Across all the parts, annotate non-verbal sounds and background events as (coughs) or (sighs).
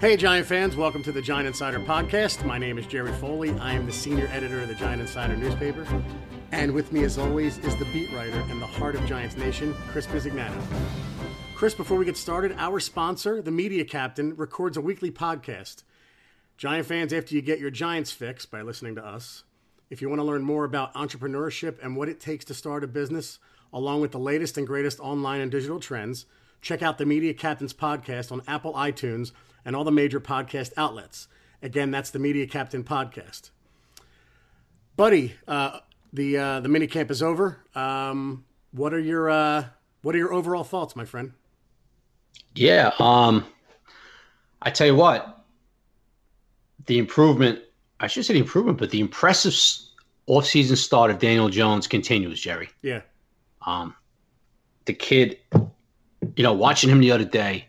Hey, Giant fans, welcome to the Giant Insider Podcast. My name is Jerry Foley. I am the senior editor of the Giant Insider newspaper. And with me, as always, is the beat writer and the heart of Giants Nation, Chris Bisignano. Chris, before we get started, our sponsor, the Media Captain, records a weekly podcast. Giant fans, after you get your Giants fix by listening to us, if you want to learn more about entrepreneurship and what it takes to start a business, along with the latest and greatest online and digital trends, check out the Media Captain's podcast on Apple iTunes and all the major podcast outlets. Again, that's the Media Captain podcast. Buddy, uh, the uh, the mini camp is over. Um, what are your uh, what are your overall thoughts, my friend? Yeah, um, I tell you what, the improvement. I should say the improvement, but the impressive off-season start of Daniel Jones continues, Jerry. Yeah. Um, the kid, you know, watching him the other day.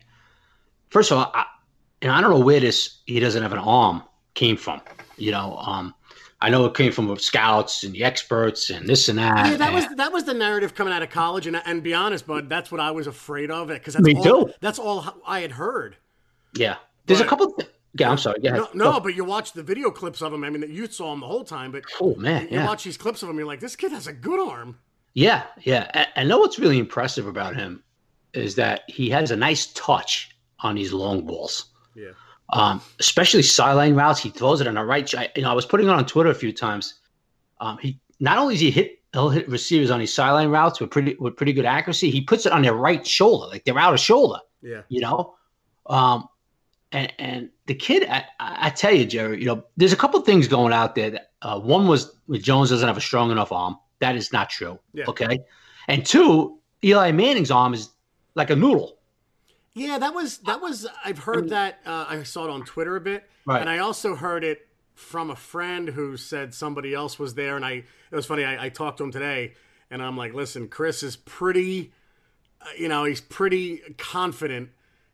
First of all, I, and I don't know where this he doesn't have an arm came from. You know, um, I know it came from scouts and the experts and this and that. Yeah, that was that was the narrative coming out of college, and and be honest, bud, that's what I was afraid of it because that's Me all, too. That's all I had heard. yeah. There's a couple. Th- yeah, I'm sorry. Yeah. No, no, but you watch the video clips of him. I mean, that you saw him the whole time, but Oh man, you yeah. watch these clips of him, you're like, this kid has a good arm. Yeah, yeah. I, and know what's really impressive about him is that he has a nice touch on these long balls. Yeah. um, especially sideline routes. He throws it on the right. I- You know, I was putting it on Twitter a few times. Um, he not only does he hit, he'll hit receivers on his sideline routes with pretty with pretty good accuracy. He puts it on their right shoulder, like their outer shoulder. Yeah. You know, um, and and the kid, I, I tell you, Jerry, you know, there's a couple things going out there. That, uh, one was Jones doesn't have a strong enough arm. That is not true. Yeah. Okay, and two, Eli Manning's arm is like a noodle. Yeah, that was that was. I've heard that. Uh, I saw it on Twitter a bit, Right. and I also heard it from a friend who said somebody else was there. And I, it was funny. I, I talked to him today, and I'm like, "Listen, Chris is pretty. Uh, you know, he's pretty confident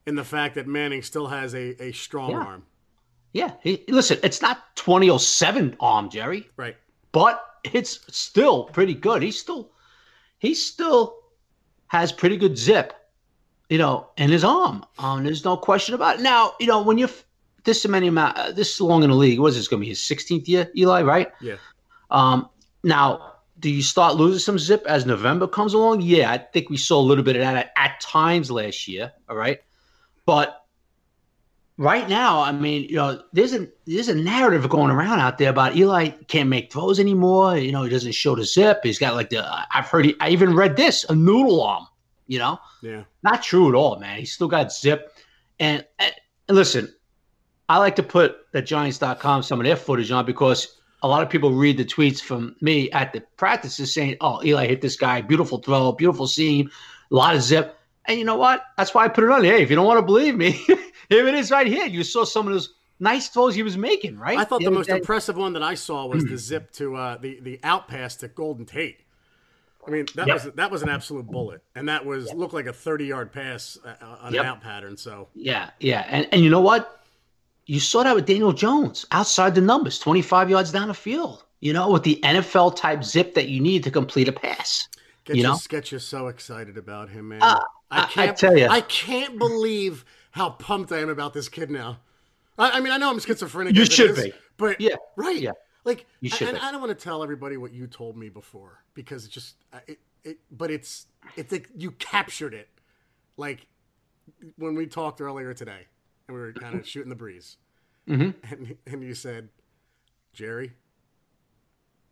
in the fact that Manning still has a, a strong Yeah. arm. Yeah, he, listen, it's not 2007 arm, Jerry. Right. but it's still pretty good. He still he still has pretty good zip, you know, in his arm. Um, there's no question about it. Now, you know, when you're this many amount, uh, this long in the league, what is this going to be his 16th year, Eli? Right? Yeah. Um, now, do you start losing some zip as November comes along? Yeah, I think we saw a little bit of that at, at times last year. All right, but right now, I mean, you know, there's a there's a narrative going around out there about Eli can't make throws anymore. You know, he doesn't show the zip. He's got like the I've heard. He, I even read this a noodle arm. You know, Yeah. not true at all, man. He's still got zip. And, and, listen, I like to put the Giants.com some of their footage on because a lot of people read the tweets from me at the practices saying, "Oh, Eli hit this guy, beautiful throw, beautiful seam, a lot of zip." And you know what? That's why I put it on. Hey, if you don't want to believe me, (laughs) here it is right here. You saw some of those nice throws he was making, right? I thought the other most day. impressive one that I saw was the zip to uh, the the out pass to Golden Tate. I mean, that Yep. was that was an absolute bullet, and that was looked like a thirty yard pass uh, on Yep. an out pattern. So Yeah, yeah. And and you know what? You saw that with Daniel Jones outside the numbers, 25 yards down the field, you know, with the NFL type zip that you need to complete a pass. get You you, know? get you so excited about him, man. Uh, I- I can't tell ya. I can't believe how pumped I am about this kid now. I, I mean, I know I'm schizophrenic. You should is, be. but Yeah, right, yeah. Like, You should and. I don't want to tell everybody what you told me before because it's just it, it but it's it's like you captured it, like when we talked earlier today and we were kind of (laughs) shooting the breeze, Mhm. and and you said, Jerry,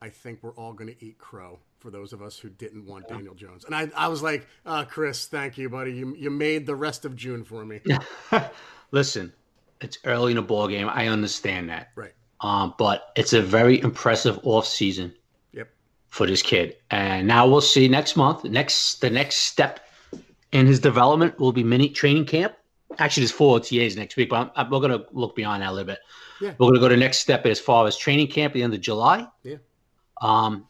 I think we're all going to eat crow for those of us who didn't want Daniel Jones. And I, I was like, uh, Chris, thank you, buddy. You, you made the rest of June for me. (laughs) Listen, it's early in the ball game. I understand that. Right. Um, but it's a very impressive off season Yep. for this kid. And now we'll see next month. Next the next step in his development will be mini training camp. actually there's four OTAs next week, but I'm, I'm, we're going to look beyond that a little bit. Yeah. We're going to go to the next step as far as training camp at the end of July. Yeah. Um,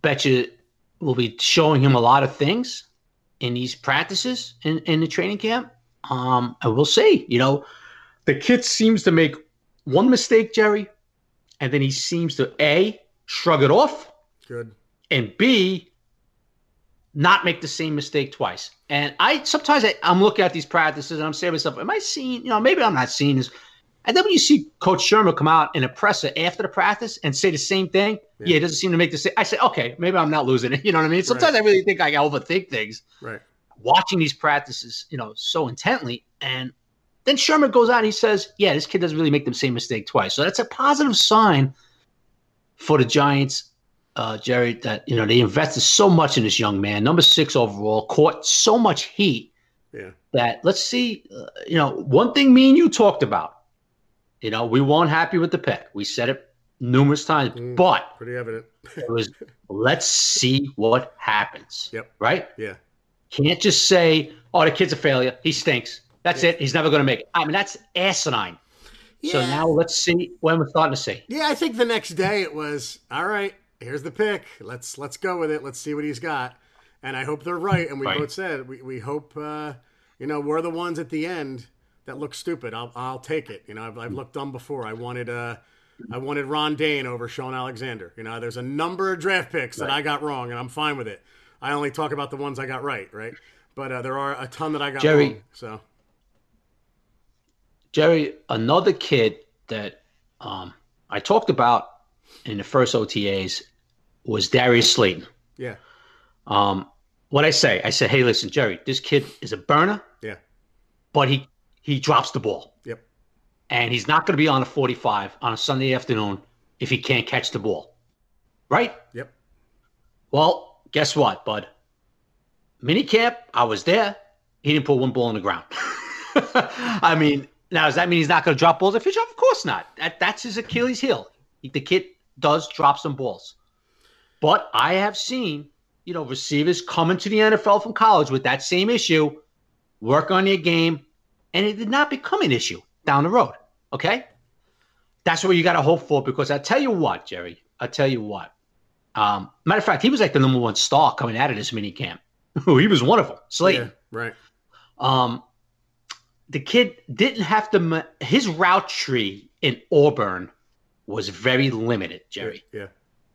bet you we'll be showing him a lot of things in these practices in, in the training camp. Um, and we'll see. You know, the kid seems to make one mistake, Jerry, and then he seems to A, shrug it off, Good. and B, not make the same mistake twice. And I sometimes I, I'm looking at these practices and I'm saying to myself, am I seeing, you know, maybe I'm not seeing this. And then when you see Coach Shurmur come out in a presser after the practice and say the same thing, yeah, Yeah. it doesn't seem to make the same. I say, okay, maybe I'm not losing it. (laughs) You know what I mean? Sometimes I really think I overthink things Right. watching these practices, you know, so intently. And then Shurmur goes out and he says, Yeah, this kid doesn't really make the same mistake twice. So that's a positive sign for the Giants, uh, Jerry, that, you know, they invested so much in this young man, number six overall, caught so much heat Yeah. that let's see, uh, you know, one thing me and you talked about, you know, we weren't happy with the pick. We said it numerous times, Mm. but Pretty evident. it was let's see what happens. Yep. Right? Yeah. Can't just say, "Oh, the kid's a failure. He stinks. That's Yeah. it. He's never going to make it." I mean, that's asinine. Yeah. So now let's see when we're starting to see. Yeah, I think the next day it was all right. Here's the pick. Let's let's go with it. Let's see what he's got. And I hope they're right. And we Right. both said we, we hope uh, you know we're the ones at the end that look stupid. I'll I'll take it. You know I've, I've looked dumb before. I wanted uh I wanted Ron Dayne over Shaun Alexander. You know there's a number of draft picks that I got wrong, and I'm fine with it. I only talk about the ones I got right, right? But uh, there are a ton that I got Jerry- wrong. So Jerry, another kid that um, I talked about in the first OTAs was Darius Slayton. yeah, Um, what I say, I said, "Hey, listen, Jerry, this kid is a burner, yeah, but he he drops the ball." yep, and he's not going to be on a 45 on a Sunday afternoon if he can't catch the ball. Right? yep. Well, guess what, bud? Minicamp, I was there. He didn't put one ball on the ground. (laughs) I mean, now does that mean he's not going to drop balls at Fisher? Of course not. That, that's his Achilles heel. He- the kid does drop some balls. But I have seen, you know, receivers coming to the NFL from college with that same issue, work on their game, and it did not become an issue down the road. Okay? That's what you got to hope for because I tell you what, Jerry, I tell you what. Um, matter of fact, he was like the number one star coming out of this mini camp. (laughs) he was one of them. Yeah, right. Um, the kid didn't have to. His route tree in Auburn was very limited, Jerry. Yeah,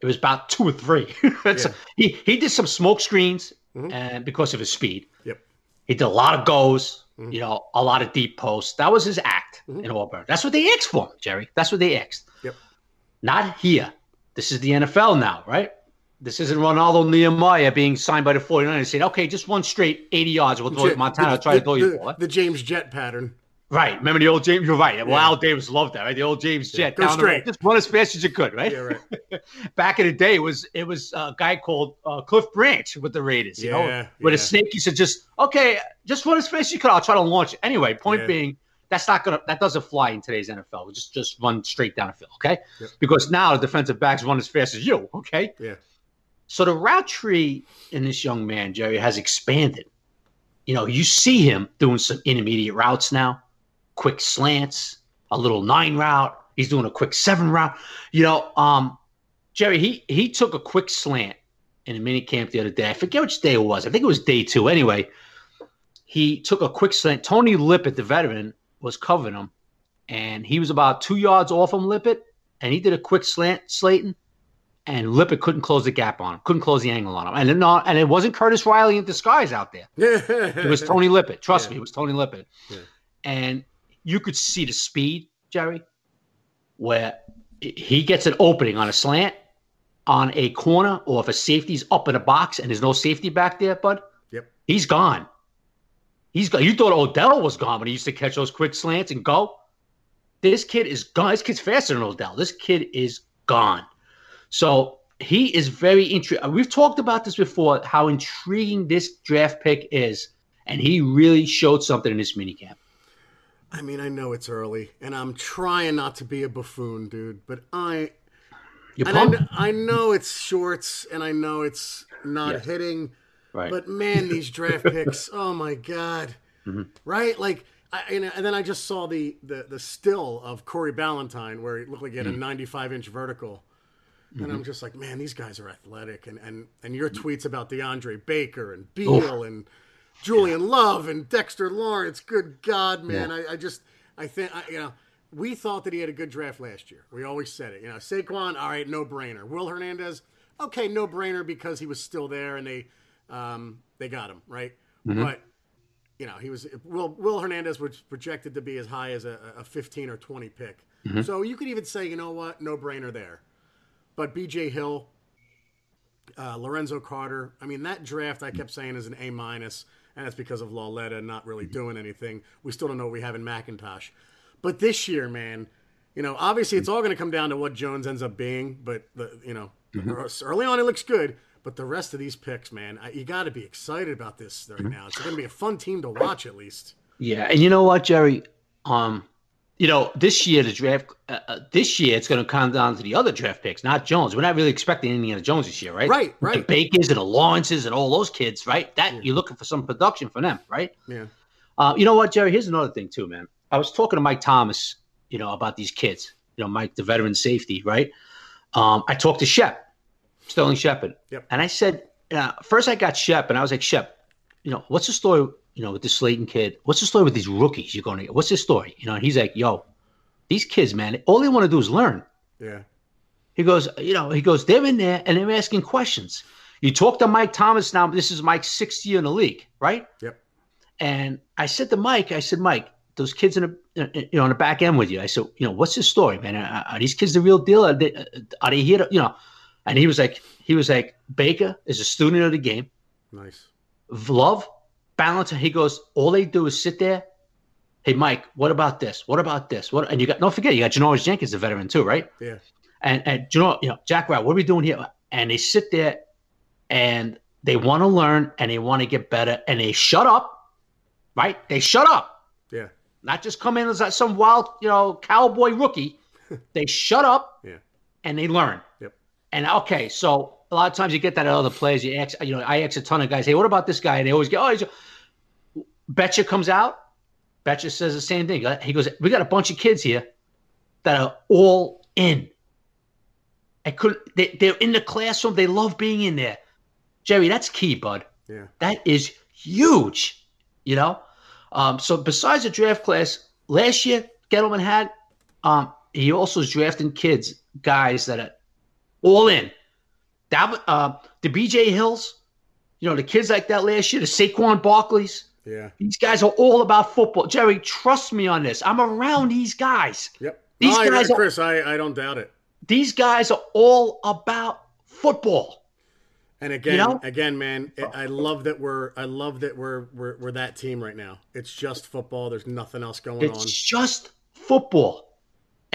It was about two or three. (laughs) Yeah. he he did some smoke screens, Mhm. and because of his speed, Yep. he did a lot of goes. Mhm. You know, a lot of deep posts. That was his act Mhm. in Auburn. That's what they asked for, Jerry. That's what they asked. Yep. Not here. This is the NFL now, right? This isn't Renaldo Nehemiah being signed by the 49ers saying, okay, just one straight 80 yards. We'll throw it Montana. the- try to throw you the, the James Jet pattern. Right. Remember the old James? You're right. Well, Yeah. Al Davis loved that, right? The old James Yeah. Jet. Go the straight. Just run as fast as you could, right? Yeah, right. (laughs) Back in the day, it was it was a guy called uh, Cliff Branch with the Raiders, you know, Yeah, with a snake. He said, just, okay, just run as fast as you could. I'll try to launch it. Anyway, point Yeah. being, that's not to, that doesn't fly in today's NFL. Just, just run straight down the field, okay? Because now the defensive backs run as fast as you, okay? Yeah. So the route tree in this young man, Jerry, has expanded. You know, you see him doing some intermediate routes now, quick slants, a little nine route. He's doing a quick seven route. You know, um, Jerry, he he took a quick slant in a mini camp the other day. I forget which day it was. I think it was day two. Anyway, he took a quick slant. Tony Lippett, the veteran, was covering him, and he was about two yards off him, Lippett, and he did a quick slant, Slayton, and Lippett couldn't close the gap on him, couldn't close the angle on him, and then not, and it wasn't Curtis Riley in disguise out there. (laughs) It was Tony Lippett. Trust Yeah. me, it was Tony Lippett. Yeah. And you could see the speed, Jerry, where he gets an opening on a slant on a corner, or if a safety's up in a box and there's no safety back there, bud, Yep. he's gone. He's gone. You thought Odell was gone when he used to catch those quick slants and go. This kid is gone. This kid's faster than Odell. This kid is gone. So he is very intriguing. We've talked about this before, how intriguing this draft pick is, and he really showed something in this minicamp. I mean, I know it's early, and I'm trying not to be a buffoon, dude. But I, You and I, pumped? kn- I know it's shorts, and I know it's not Yes. hitting. Right. But man, these draft picks, (laughs) oh my god. Mhm. Right? Like I, and, and then I just saw the, the the still of Corey Ballentine where he looked like he had a 95 inch vertical. And I'm mm-hmm. just like, man, these guys are athletic. And and, and your mm-hmm. tweets about DeAndre Baker and Beal and Julian Love and Dexter Lawrence, good God, man. I, I just, I think, I, you know, we thought that he had a good draft last year. We always said it. You know, Saquon, all right, no brainer. Will Hernandez, okay, no brainer because he was still there and they um, they got him right. Mm-hmm. But you know, he was Will Will Hernandez was projected to be as high as a, a 15 or 20 pick. So you could even say, you know what, no brainer there. But B.J. Hill, uh, Lorenzo Carter, I mean that draft I kept saying is an A minus, and that's because of Lauletta not really doing anything. We still don't know what we have in McIntosh. But this year, man, you know, obviously it's all going to come down to what Jones ends up being. But the, you know, early on it looks good. But the rest of these picks, man, I, you got to be excited about this right now. It's going to be a fun team to watch, at least. Yeah, and you know what, Jerry? Um, you know, this year the draft, uh, uh, this year it's going to come down to the other draft picks, not Jones. We're not really expecting anything of Jones this year, right? Right, right. The. Bakers and the Lawrences and all those kids, right? That you're looking for some production from them, right? Yeah. Uh, you know what, Jerry? Here's another thing too, man. I was talking to Mike Thomas, you know, about these kids. You know, Mike, the veteran safety, right? Um, I talked to Shep, Sterling Shepard, Yep. and I said, uh, first I got Shep, and I was like, Shep, you know, what's the story? You know, with this Slayton kid, what's the story with these rookies you're going to get? What's the story? You know, and he's like, yo, these kids, man, all they want to do is learn. Yeah. He goes, you know, he goes, they're in there and they're asking questions. You talk to Mike Thomas now. This is Mike's sixth year in the league, right? Yep. And I said to Mike, I said, Mike, those kids in the you know on the back end with you. I said, you know, what's the story, man? Are, are these kids the real deal? Are they, are they here to, you know? And he was like, he was like, Baker is a student of the game. Nice. Love, balance. And He goes, all they do is sit there. Hey, Mike, what about this? What about this? What? And you got don't forget, you got Janoris Jenkins, a veteran too, right? Yeah. And and you know, you know, Jack Rat, what are we doing here? And they sit there and they want to learn and they want to get better and they shut up, right? They shut up, Yeah. not just come in as like some wild, you know, cowboy rookie. (laughs) they shut up Yeah. and they learn. Yep. And okay, so a lot of times you get that at other players. You ask, you know, I ask a ton of guys, hey, what about this guy? And they always go, oh, he's a... Bettcher comes out. Bettcher says the same thing. He goes, we got a bunch of kids here that are all in. I couldn't. They, they're in the classroom. They love being in there. Jerry, that's key, bud. Yeah. That is huge. You know. Um, so besides the draft class, last year Gettleman had, um, he also is drafting kids, guys that are all in. That uh, the BJ Hills, you know, the kids like that last year, the Saquon Barkleys. Yeah. These guys are all about football. Jerry, trust me on this. I'm around these guys. Yep. These No, I- guys are- Chris, I, I don't doubt it. These guys are all about football. And again, know? again, man, it, I love that we're I love that we're, we're we're that team right now. It's just football. There's nothing else going It's on. It's just football.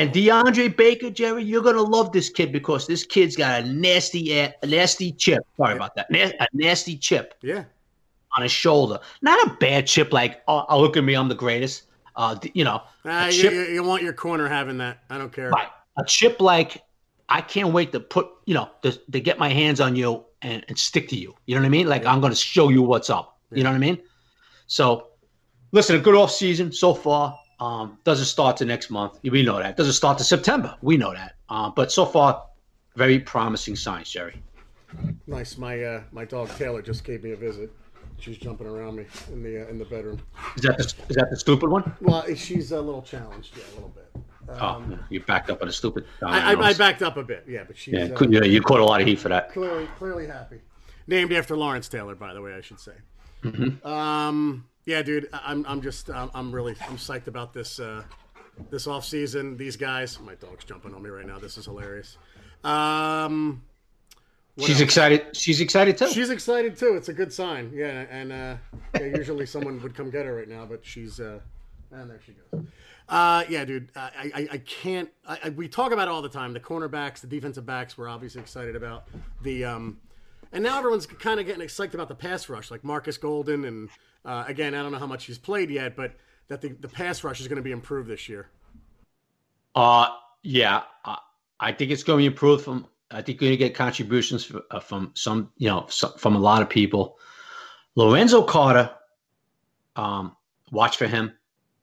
And DeAndre Baker, Jerry, you're gonna love this kid because this kid's got a nasty, a nasty chip. Sorry about that. A nasty chip Yeah. on his shoulder. Not a bad chip like, oh, oh, look at me, I'm the greatest. Uh, you know, Ah, you, chip, you, you want your corner having that. I don't care. right. a chip like, I can't wait to put, you know, to, to get my hands on you and, and stick to you. You know what I mean? Like I'm gonna show you what's up. You know what I mean? So, listen, a good off season so far. Um, doesn't start to next month. We know that. Doesn't start to September. We know that. Uh, but so far, very promising signs, Jerry. Nice. My uh, my dog Taylor just gave me a visit. She's jumping around me in the uh, in the bedroom. Is that the, is that the stupid one? Well, she's a little challenged, yeah, a little bit. Oh, you backed up on a stupid. Um, I, I, I backed up a bit, yeah, but she's yeah, uh, yeah, you caught a lot of heat for that. clearly clearly happy. Named after Lawrence Taylor, by the way, I should say. Mm-hmm. Um, yeah, dude, I'm I'm just I'm, I'm really I'm psyched about this uh, this off season. These guys, my dog's jumping on me right now. This is hilarious. Um, She's else? excited. She's excited too. She's excited too. It's a good sign. Yeah, and uh, yeah, usually someone would come get her right now, but she's uh, and there she goes. Uh, yeah, dude, I, I, I can't. I, I, we talk about it all the time. The cornerbacks, the defensive backs, we're obviously excited about the. Um, and now everyone's kind of getting excited about the pass rush, like Marcus Golden, and uh, again, I don't know how much he's played yet, but that the, the pass rush is going to be improved this year. Uh, yeah, I, I think it's going to be improved from. I think you're going to get contributions from, uh, from some, you know, so, from a lot of people. Lorenzo Carter, um, watch for him.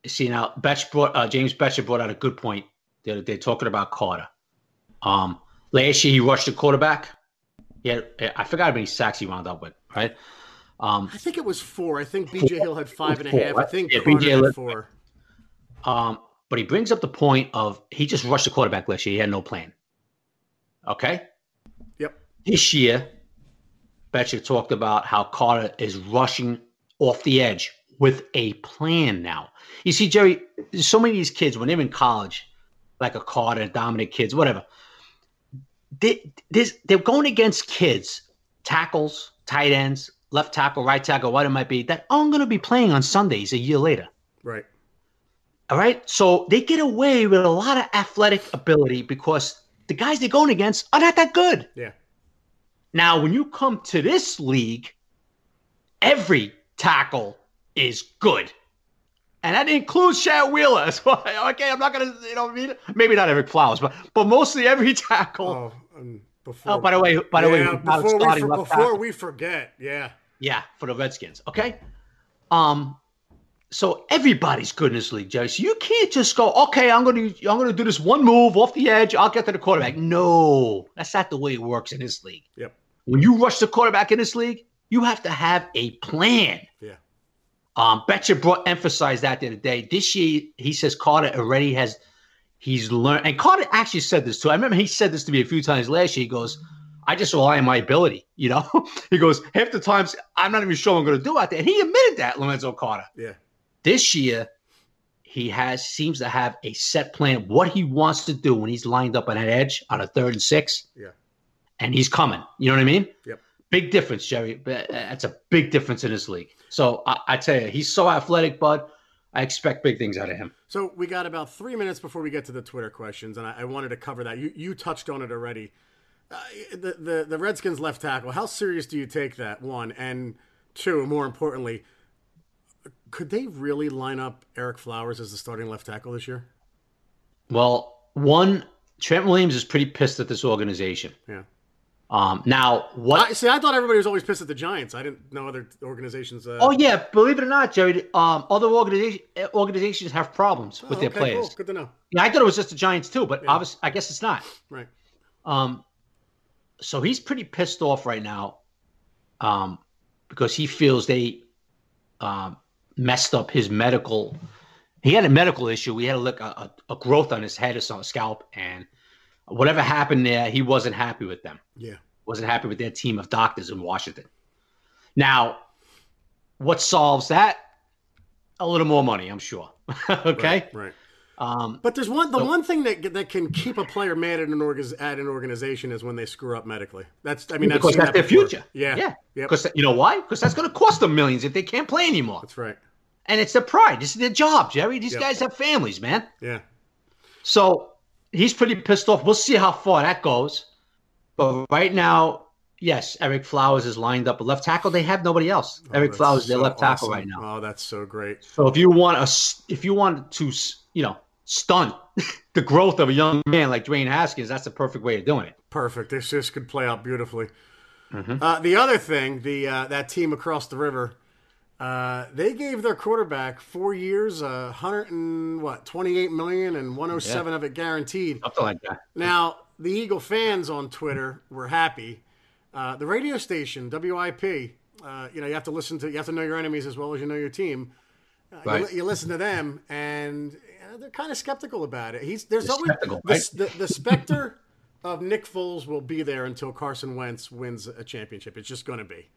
see now, Betch brought uh, James Bettcher brought out a good point the other day talking about Carter. Um, last year he rushed the quarterback. Yeah, I forgot how many sacks he wound up with. Right. Um, I think it was four. I think BJ Hill had five and a half. I think yeah, Carter BJ had four. Um, but he brings up the point of he just rushed the quarterback last year. He had no plan. Okay. Yep. This year, Bettcher talked about how Carter is rushing off the edge with a plan now. You see, Jerry, so many of these kids, when they're in college, like a Carter, Dominic kids, whatever, they, they're going against kids, tackles, tight ends, left tackle, right tackle, what it might be, that aren't going to be playing on Sundays a year later. Right. All right. So they get away with a lot of athletic ability because the guys they're going against are not that good. Yeah. Now, when you come to this league, every tackle is good. And that includes Chad Wheeler. (laughs) Okay, I'm not going to, you know, maybe not Ereck Flowers, but but mostly every tackle. Oh, um, before, oh by the way, by the yeah, way, before, we, for, before we forget, yeah. Yeah, for the Redskins. Okay. Um, so everybody's good in this league, Jerry. So you can't just go, okay, I'm gonna I'm gonna do this one move off the edge, I'll get to the quarterback. No, that's not the way it works in this league. Yep. When you rush the quarterback in this league, you have to have a plan. Yeah. Um, Bettcher brought emphasized that the other day. This year, he says Carter already has he's learned, and Carter actually said this too. I remember he said this to me a few times last year. He goes, "I just rely on my ability." (laughs) You know, he goes, "Half the times I'm not even sure what I'm going to do out there," and he admitted that Lorenzo Carter. Yeah. This year, he has seems to have a set plan what he wants to do when he's lined up on an edge on a third and six. Yeah. And he's coming. You know what I mean? Yep. Big difference, Jerry. That's a big difference in this league. So I, I tell you, he's so athletic, bud. I expect big things out of him. So we got about three minutes before we get to the Twitter questions, and I, I wanted to cover that. You you touched on it already. Uh, the, the the Redskins left tackle. How serious do you take that? One and two, more importantly, could they really line up Ereck Flowers as the starting left tackle this year? Well, one, Trent Williams is pretty pissed at this organization. Yeah. Um, now, what? I, see, I thought everybody was always pissed at the Giants. I didn't know other organizations. Uh... Oh yeah, believe it or not, Jerry. Um, other organizations organizations have problems with oh, their okay, players. Cool. Good to know. Yeah, I thought it was just the Giants too, but yeah. obviously, I guess it's not. Right. Um, so he's pretty pissed off right now, um, because he feels they, um, messed up his medical. He had a medical issue. He had a look a, a growth on his head or some scalp, and whatever happened there, he wasn't happy with them. Yeah, wasn't happy with their team of doctors in Washington. Now, what solves that? A little more money, I'm sure. (laughs) okay, right. right. Um, but there's one the so, one thing that that can keep a player mad at an org- at an organization is when they screw up medically. That's I mean that's that their before. future. Yeah, yeah. Yep. Because you know why? Because that's going to cost them millions if they can't play anymore. That's right. And it's their pride. This is their job, Jerry. These Yep. guys have families, man. Yeah, So he's pretty pissed off. We'll see how far that goes. But right now, yes, Ereck Flowers is lined up at left tackle. They have nobody else. Oh, Ereck Flowers is their so left tackle right now. Oh, that's so great. So if you want a, if you want to, you know, stunt (laughs) the growth of a young man like Dwayne Haskins, that's the perfect way of doing it. Perfect. This just could play out beautifully. Mhm. Uh, the other thing, the uh, that team across the river, uh, they gave their quarterback four years, uh, hundred and what, twenty eight million, and one hundred seven of it guaranteed. Something like that. Now, the Eagle fans on Twitter were happy. Uh, the radio station, WIP, uh, you know, you have to listen to, you have to know your enemies as well as you know your team. Uh, you Right. li- you, listen to them, and uh, they're kind of skeptical about it. He's there's They're always the, right? the, the specter of Nick Foles will be there until Carson Wentz wins a championship. It's just going to be.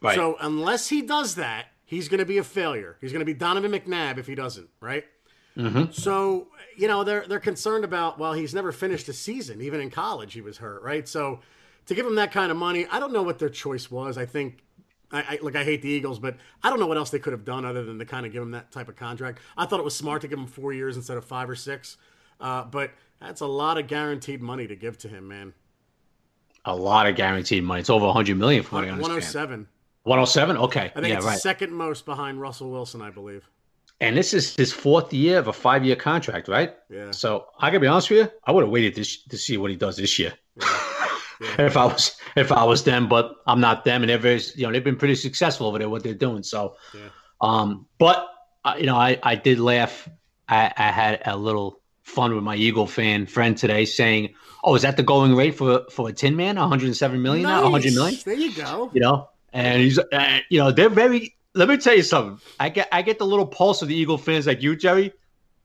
Right. So unless he does that, he's going to be a failure. He's going to be Donovan McNabb if he doesn't, right? Mhm. So you know they're they're concerned about well he's never finished a season even in college he was hurt right so to give him that kind of money I don't know what their choice was I think I, I look I hate the Eagles but I don't know what else they could have done other than to kind of give him that type of contract I thought it was smart to give him four years instead of five or six uh, but that's a lot of guaranteed money to give to him man A lot of guaranteed money. It's over 100 million for what I understand. 107 107. Okay. I think yeah, it's right. second most behind Russell Wilson I believe And this is his fourth year of a five-year contract, right? yeah So I gotta be honest with you, I would have waited this, to see what he does this year. (laughs) Yeah. if I was if I was them, but I'm not them, and they're very, you know they've been pretty successful over there what they're doing. So, Yeah. um, but uh, you know, I, I did laugh. I, I had a little fun with my Eagle fan friend today saying, "Oh, is that the going rate for for a Tin Man? 107 million nice. now? 100 million? There you go. You know, and he's, uh, you know, they're very. Let me tell you something. I get I get the little pulse of the Eagle fans like you, Jerry,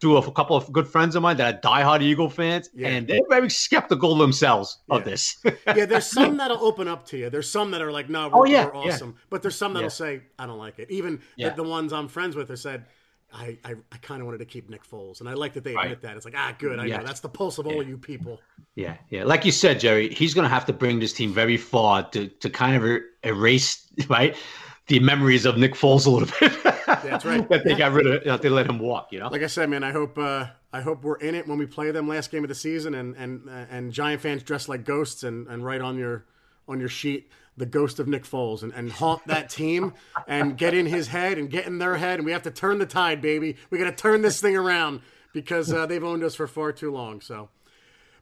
through a, couple of good friends of mine that are diehard Eagle fans, yeah. and they're very skeptical themselves yeah. of this. yeah, there's some (laughs) that'll open up to you. There's some that are like, "No, we're, oh, yeah, we're awesome," but there's some that'll say, "I don't like it." Even the, the ones I'm friends with have said I, I, I kind of wanted to keep Nick Foles, and I like that they admit right. that. It's like, ah, good. I yes. know that's the pulse of all of you people. Yeah, yeah. Like you said, Jerry, he's going to have to bring this team very far to to kind of er- erase (laughs) right the memories of Nick Foles a little bit. that's right. (laughs) that they yeah. got rid of. You know, they let him walk. You know. Like I said, man, I hope uh, I hope we're in it when we play them last game of the season, and and uh, and Giant fans dressed like ghosts and and write on your on your sheet the ghost of Nick Foles and, and haunt that team and get in his head and get in their head. And we have to turn the tide, baby. We got to turn this thing around because uh, they've owned us for far too long. So,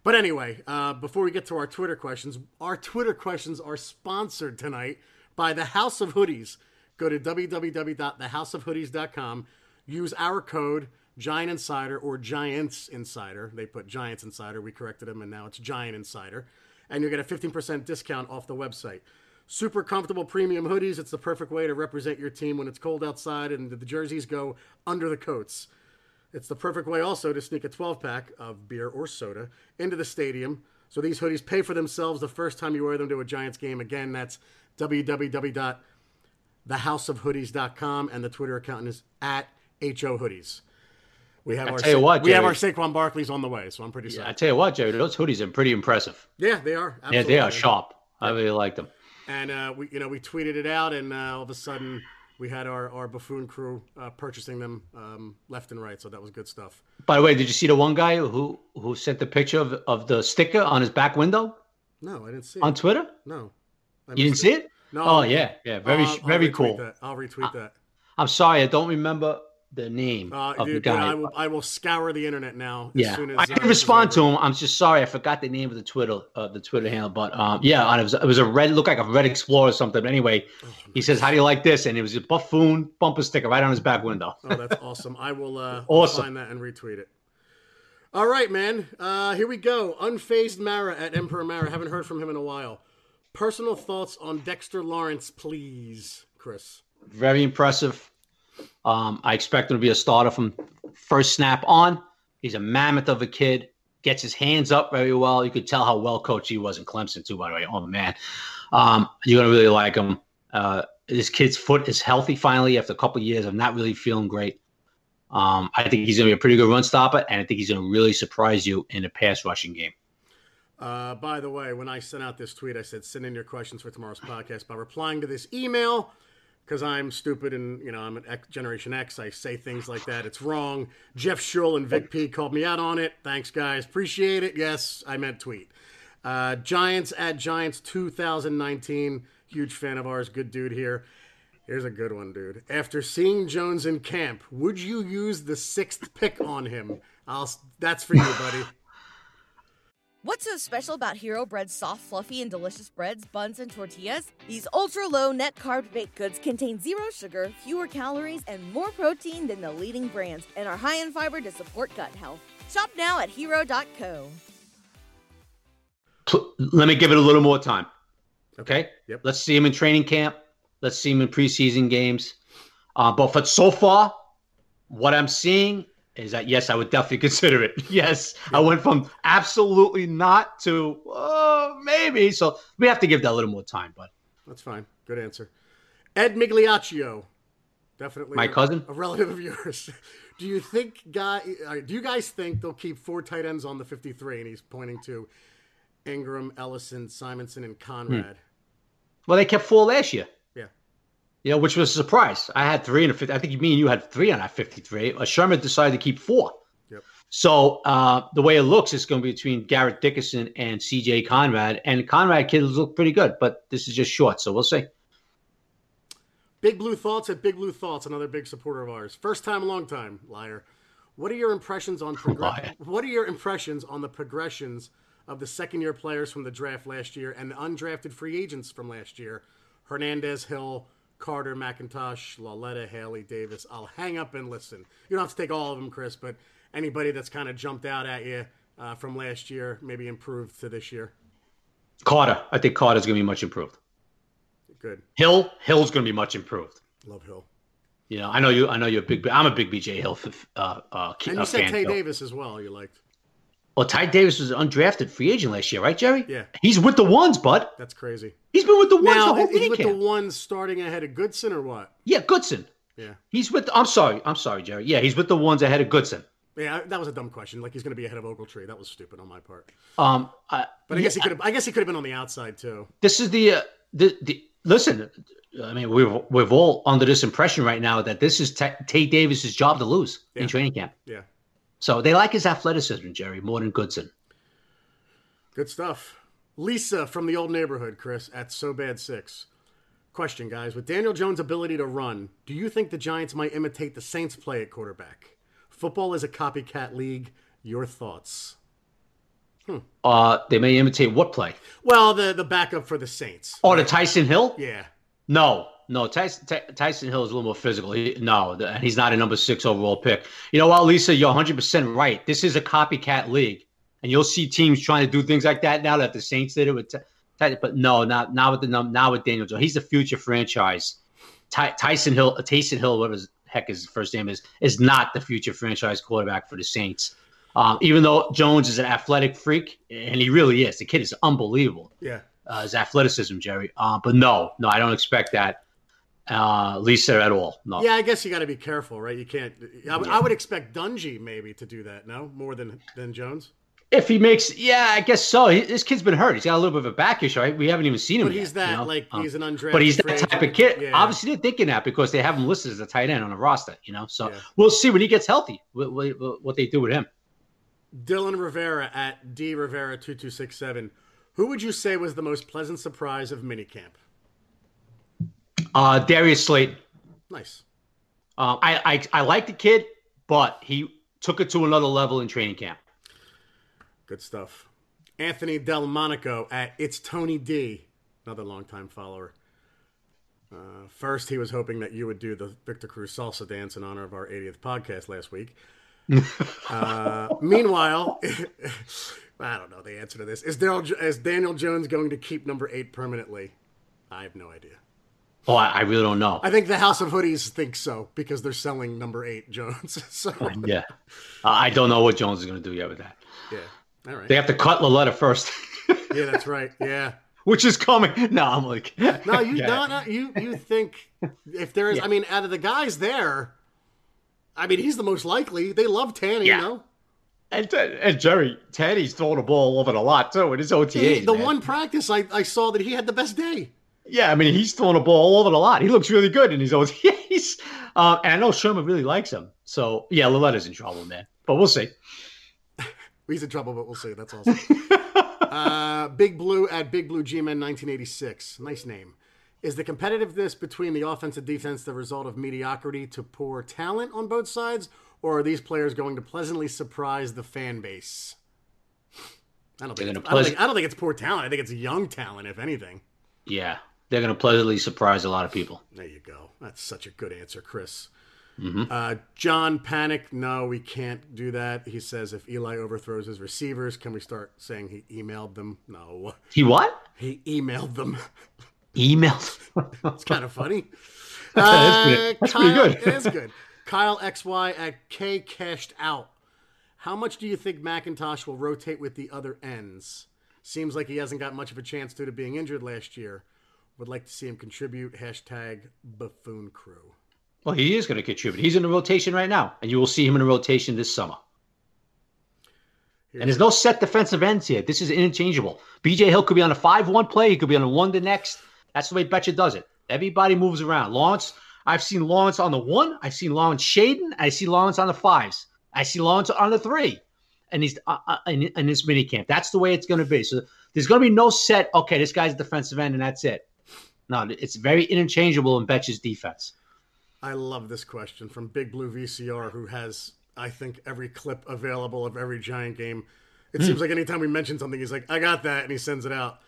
but anyway, uh, before we get to our Twitter questions, our Twitter questions are sponsored tonight by the House of Hoodies. Go to www.thehouseofhoodies.com. Use our code Giant Insider or Giants Insider. They put Giants Insider. We corrected them, and now it's Giant Insider. And you'll get a 15% discount off the website. Super comfortable premium hoodies. It's the perfect way to represent your team when it's cold outside and the jerseys go under the coats. It's the perfect way also to sneak a 12 pack of beer or soda into the stadium. So these hoodies pay for themselves the first time you wear them to a Giants game. Again, that's www.thehouseofhoodies.com and the Twitter account is at HO Hoodies. We have I our tell you what, we have our Saquon Barkley's on the way, so I'm pretty yeah, I tell you what, Jerry, those hoodies are pretty impressive. Yeah, they are. Absolutely. Yeah, they are sharp. I really like them and uh, we you know we tweeted it out, and uh, all of a sudden we had our, our buffoon crew uh, purchasing them um, left and right. So that was good stuff. By the way, did you see the one guy who who sent the picture of, of the sticker on his back window? No, I didn't see it. on it. Twitter. No, you didn't see it. No. Oh yeah, yeah, very I'll, very I'll cool. That. I'll retweet that. I'm sorry, I don't remember the name uh, of dude, the guy. Dude, I, will, I will scour the internet now. yeah, as, I can uh, respond to him. I'm just sorry, I forgot the name of the Twitter, uh, the Twitter handle. But um, yeah, it was it was a red, looked like a red Explorer or something. But anyway, oh, he says, "How do you like this?" And it was a buffoon bumper sticker right on his back window. oh, that's (laughs) awesome! I will uh, awesome. find that and retweet it. All right, man. Uh, here we go. Unfazed Mara at Emperor Mara. Haven't heard from him in a while. Personal thoughts on Dexter Lawrence, please, Chris. Very impressive um, I expect him to be a starter from first snap on. He's a mammoth of a kid. Gets his hands up very well. You could tell how well coached he was in Clemson too. By the way, oh man, um, you're gonna really like him. Uh, this kid's foot is healthy finally after a couple of years of not really feeling great. Um, I think he's gonna be a pretty good run stopper, and I think he's gonna really surprise you in a pass rushing game. Uh, by the way, when I sent out this tweet, I said send in your questions for tomorrow's podcast by replying to this email because I'm stupid and you know I'm an X, Generation X. I say things like that. It's wrong. Jeff Schull and Vic P called me out on it. Thanks, guys. Appreciate it. Yes, I meant tweet. Uh, Giants at Giants 2019. Huge fan of ours. Good dude here. Here's a good one, dude. After seeing Jones in camp, would you use the sixth pick on him? I'll. That's for you, buddy. What's so special about Hero Bread's soft, fluffy, and delicious breads, buns, and tortillas? These ultra low net carb baked goods contain zero sugar, fewer calories, and more protein than the leading brands, and are high in fiber to support gut health. Shop now at hero.co. Let me give it a little more time. Okay? Yep. Let's see him in training camp. Let's see him in preseason games. Uh, but for so far, what I'm seeing is that yes, I would definitely (laughs) consider it. Yes, yeah. I went from absolutely not to uh, maybe. So we have to give that a little more time, but that's fine. Good answer. Ed Migliaccio, definitely my a, cousin, a relative of yours. (laughs) Do you think guy? Uh, do you guys think they'll keep four tight ends on the fifty-three? And he's pointing to Engram, Ellison, Simonson, and Conrad. Hmm. Well, they kept four last year you know, which was a surprise. I had three and a 50. I think me and you had three on that 53. Uh, Shurmur decided to keep four. Yep. So uh, the way it looks, it's going to be between Garrett Dickerson and CJ Conrad. And Conrad kids look pretty good, but this is just short. So we'll see. Big Blue Thoughts at Big Blue Thoughts, another big supporter of ours. First time, long time, liar. What are your impressions on (laughs) progr- What are your impressions on the progressions of the second year players from the draft last year and the undrafted free agents from last year? Hernandez, Hill, Carter, McIntosh, Lauletta, Haley, Davis. I'll hang up and listen. You don't have to take all of them, Chris, but anybody that's kind of jumped out at you uh, from last year, maybe improved to this year. Carter, I think Carter's going to be much improved. Good. Hill, Hill's going to be much improved. Love Hill. You know, I know you. I know you're a big. I'm a big BJ Hill uh, uh, And you uh, said. Tae. Davis as well. You liked. Well, Ty Davis was an undrafted free agent last year, right, Jerry? Yeah. He's with the ones, bud. That's crazy. He's been with the ones the whole is he with the ones starting ahead of Goodson or what? Yeah, Goodson. Yeah. He's with. I'm sorry. I'm sorry, Jerry. Yeah, he's with the ones ahead of Goodson. Yeah, that was a dumb question. Like he's going to be ahead of Ogletree. That was stupid on my part. Um, I, But I guess he could have. I guess he could have been on the outside too. this is the uh, the the listen. I mean, we've we've all under this impression right now that this is Ta Tate Davis's job to lose Yeah. in training camp. Yeah. So they like his athleticism, Jerry, more than Goodson. Good stuff. Lisa from the old neighborhood, Chris, at So Bad Six. Question, guys. With Daniel Jones' ability to run, do you think the Giants might imitate the Saints' play at quarterback? Football is a copycat league. Your thoughts? Uh, they may imitate what play? Well, the the backup for the Saints. Oh, the Taysom Hill? Yeah. No, no. Taysom, Taysom Hill is a little more physical. He, no, the- he's not a number six overall pick. You know what, Lisa? You're 100 percent right. This is a copycat league, and you'll see teams trying to do things like that now that the Saints did it with. Ty- Ty- But no, not now with the num- now with Daniel Jones. He's the future franchise. Ty, Taysom Hill, Taysom Hill, whatever his heck his first name is, is not the future franchise quarterback for the Saints. Um, even though Jones is an athletic freak, and he really is, the kid is unbelievable Yeah. uh, his athleticism, Jerry. Uh, but no, no, I don't expect that, uh, Lisa, at all. No. Yeah, I guess you got to be careful, right? You can't. I, would- I would expect Dungey maybe to do that. No, more than than Jones. If he makes, yeah, I guess so. He, this kid's been hurt. He's got a little bit of a back issue. Right? We haven't even seen him But yet. he's that you know? like Um, he's an undrafted. but he's that type of kid. Yeah. Obviously, they're thinking that because they have him listed as a tight end on the roster. You know, so Yeah. we'll see when he gets healthy what, what, what they do with him. Dylan Rivera at D Rivera two two six seven. Who would you say was the most pleasant surprise of minicamp? Uh, Darius Slayton. Nice. Um, I, I I like the kid, but he took it to another level in training camp. Good stuff. Anthony Del Monaco at It's Tony D, another longtime follower. Uh, first, he was hoping that you would do the Victor Cruz salsa dance in honor of our 80th podcast last week. (laughs) uh, meanwhile, (laughs) I don't know the answer to this. Is Daniel, is Daniel Jones going to keep number eight permanently? I have no idea. Oh, I, I really don't know. I think the House of Hoodies thinks so because they're selling number eight Jones. (laughs) so yeah, uh, I don't know what Jones is going to do yet with that. yeah, all right. They have to cut Lauletta first, (laughs) Yeah, that's right. Yeah. which is coming. (laughs) No, I'm like, No, you Yeah. no, no, you you think if there is I mean, out of the guys there, I mean he's the most likely. They love Tanney, Yeah. you know? And, and Jerry, Tanney's throwing the ball over a lot too in his OTAs. He- the man. one practice I, I saw that he had the best day. Yeah, I mean, he's throwing the ball all over the lot. He looks really good in his OTAs. Um, and I know Shurmur really likes him. So yeah, Lauletta's in trouble, man. But we'll see. (laughs) He's in trouble, but we'll see. That's awesome. (laughs) uh, Big Blue at Big Blue G-Man 1986. Nice name. Is the competitiveness between the offense and defense the result of mediocrity to poor talent on both sides, or are these players going to pleasantly surprise the fan base? I don't think, They're it's, gonna I, don't think, I don't think it's poor talent. I think it's young talent, if anything. Yeah, they're going to pleasantly surprise a lot of people. There you go. That's such a good answer, Chris. Mm-hmm. Uh, John Panic, no, we can't do that. He says if Eli overthrows his receivers, can we start saying he emailed them? No, He what? he emailed them. Emails. (laughs) It's kind of funny. (laughs) That's pretty- Uh, that's pretty good. It is good. Kyle XY at K cashed out. How much do you think McIntosh will rotate with the other ends? Seems like he hasn't got much of a chance due to being injured last year. Would like to see him contribute. Hashtag buffoon crew. well, he is going to contribute. He's in the rotation right now, and you will see him in the rotation this summer. And there's no set defensive ends here. This is interchangeable. BJ Hill could be on a 5 1 play. He could be on a 1 the next. That's the way Bettcher does it. Everybody moves around. Lawrence, I've seen Lawrence on the 1. I've seen Lawrence Shaden. I see Lawrence on the 5s. I see Lawrence on the 3. And he's uh, uh, in, in this mini camp. That's the way it's going to be. So there's going to be no set, okay, this guy's a defensive end and that's it. No, it's very interchangeable in Bettcher's defense. I love this question from Big Blue VCR, who has, I think, every clip available of every Giant game. It seems like anytime we mention something, he's like, I got that, and he sends it out.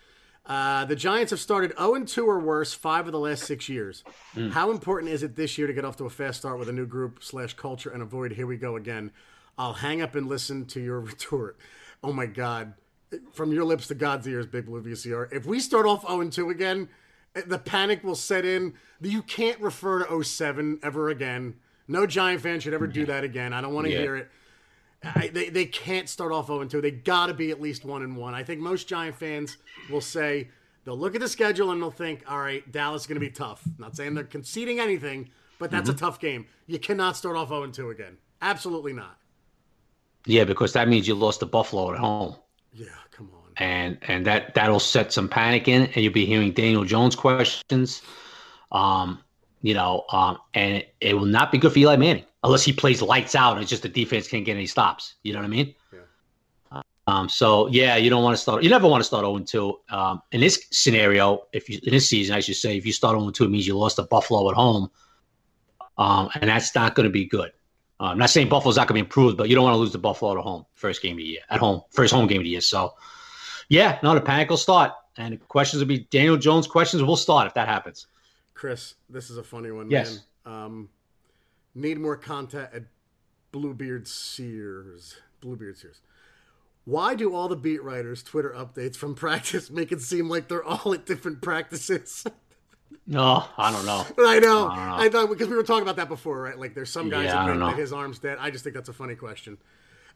Uh, the Giants have started 0 2 or worse five of the last six years. How important is it this year to get off to a fast start with a new group slash culture and avoid here we go again? I'll hang up and listen to your (laughs) retort. Oh my God. From your lips to God's ears, Big Blue VCR. If we start off 0 2 again, the panic will set in. You can't refer to 07 ever again. No Giant fan should ever do that again. I don't want to Yeah. hear it. I, they, they can't start off 0 2. They got to be at least 1 and 1. I think most Giant fans will say they'll look at the schedule and they'll think, all right, Dallas is going to be tough. not saying they're conceding anything, but that's a mm-hmm. tough game. You cannot start off 0 2 again. Absolutely not. Yeah, because that means you lost to Buffalo at home. Yeah. And and that that'll set some panic in, and you'll be hearing Daniel Jones questions. Um, you know, um, and it, it will not be good for Eli Manning unless he plays lights out and it's just the defense can't get any stops. You know what I mean? Yeah. Um, so yeah, you don't want to start. You never want to start 0 2. Um, in this scenario, if you in this season, I should say, if you start 0 2, it means you lost to Buffalo at home, um, and that's not going to be good. Uh, I'm not saying Buffalo's not going to be improved, but you don't want to lose to Buffalo at home, first game of the year, at home, first home game of the year. So, yeah, not a panic will start, and questions will be Daniel Jones questions will start if that happens. Chris, this is a funny one, Yes. man. Um, need more content at Bluebeard Sears. Bluebeard Sears. Why do all the beat writers Twitter updates from (laughs) practice make it seem like they're all at different practices? (laughs) No, I don't know. (laughs) I know. I know. I thought because we were talking about that before, right? Like there's some guys Yeah, I don't know. that his arm's dead. I just think that's a funny question.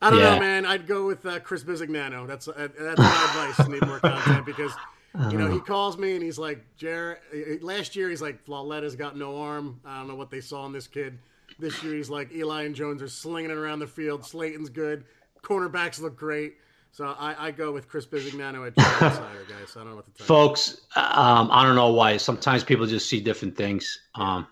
I don't Yeah. know, man. I'd go with uh, Chris Bisignano. That's uh, that's my advice. Need more content because you know he calls me and he's like, Jared. Last year he's like, Lauletta's got no arm. I don't know what they saw in this kid. This year he's like, Eli and Jones are slinging it around the field. Slayton's good. Cornerbacks look great. So I, I go with Chris Bisignano at Insider, guys. I don't know what to tell you. Folks, um, I don't know why. Sometimes people just see different things. Um,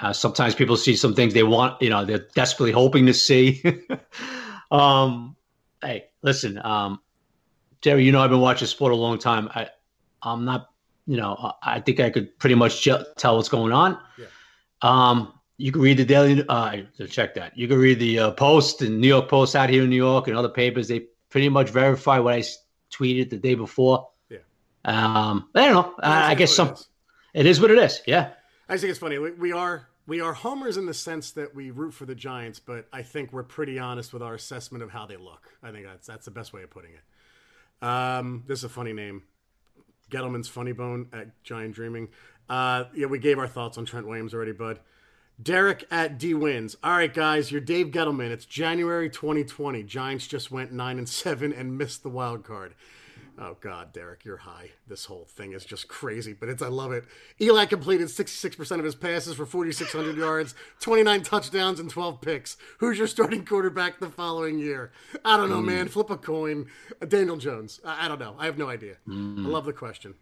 uh, sometimes people see some things they want, you know, they're desperately hoping to see. (laughs) um, hey, listen, um, Jerry, you know, I've been watching sport a long time. I, I'm not, you know, I think I could pretty much ju- tell what's going on. Yeah. Um, you can read the daily. Uh, check that. You can read the uh, Post and New York Post out here in New York and other papers. They pretty much verify what I s- tweeted the day before. Yeah. Um, I don't know. I, I guess some. it is. It is what it is. Yeah. I just think it's funny. We, we are we are homers in the sense that we root for the Giants, but I think we're pretty honest with our assessment of how they look. I think that's that's the best way of putting it. Um, this is a funny name, Gettleman's Funny Bone at Giant Dreaming. Uh, yeah, we gave our thoughts on Trent Williams already, bud. Derek at D wins. All right, guys, you're Dave Gettleman. It's January 2020. Giants just went nine and seven and missed the wild card. Oh God, Derek, you're high. This whole thing is just crazy, but it's I love it. Eli completed 66% of his passes for 4,600 yards, 29 touchdowns, and 12 picks. Who's your starting quarterback the following year? I don't know, man. Flip a coin. Uh, Daniel Jones. I, I don't know. I have no idea. I love the question.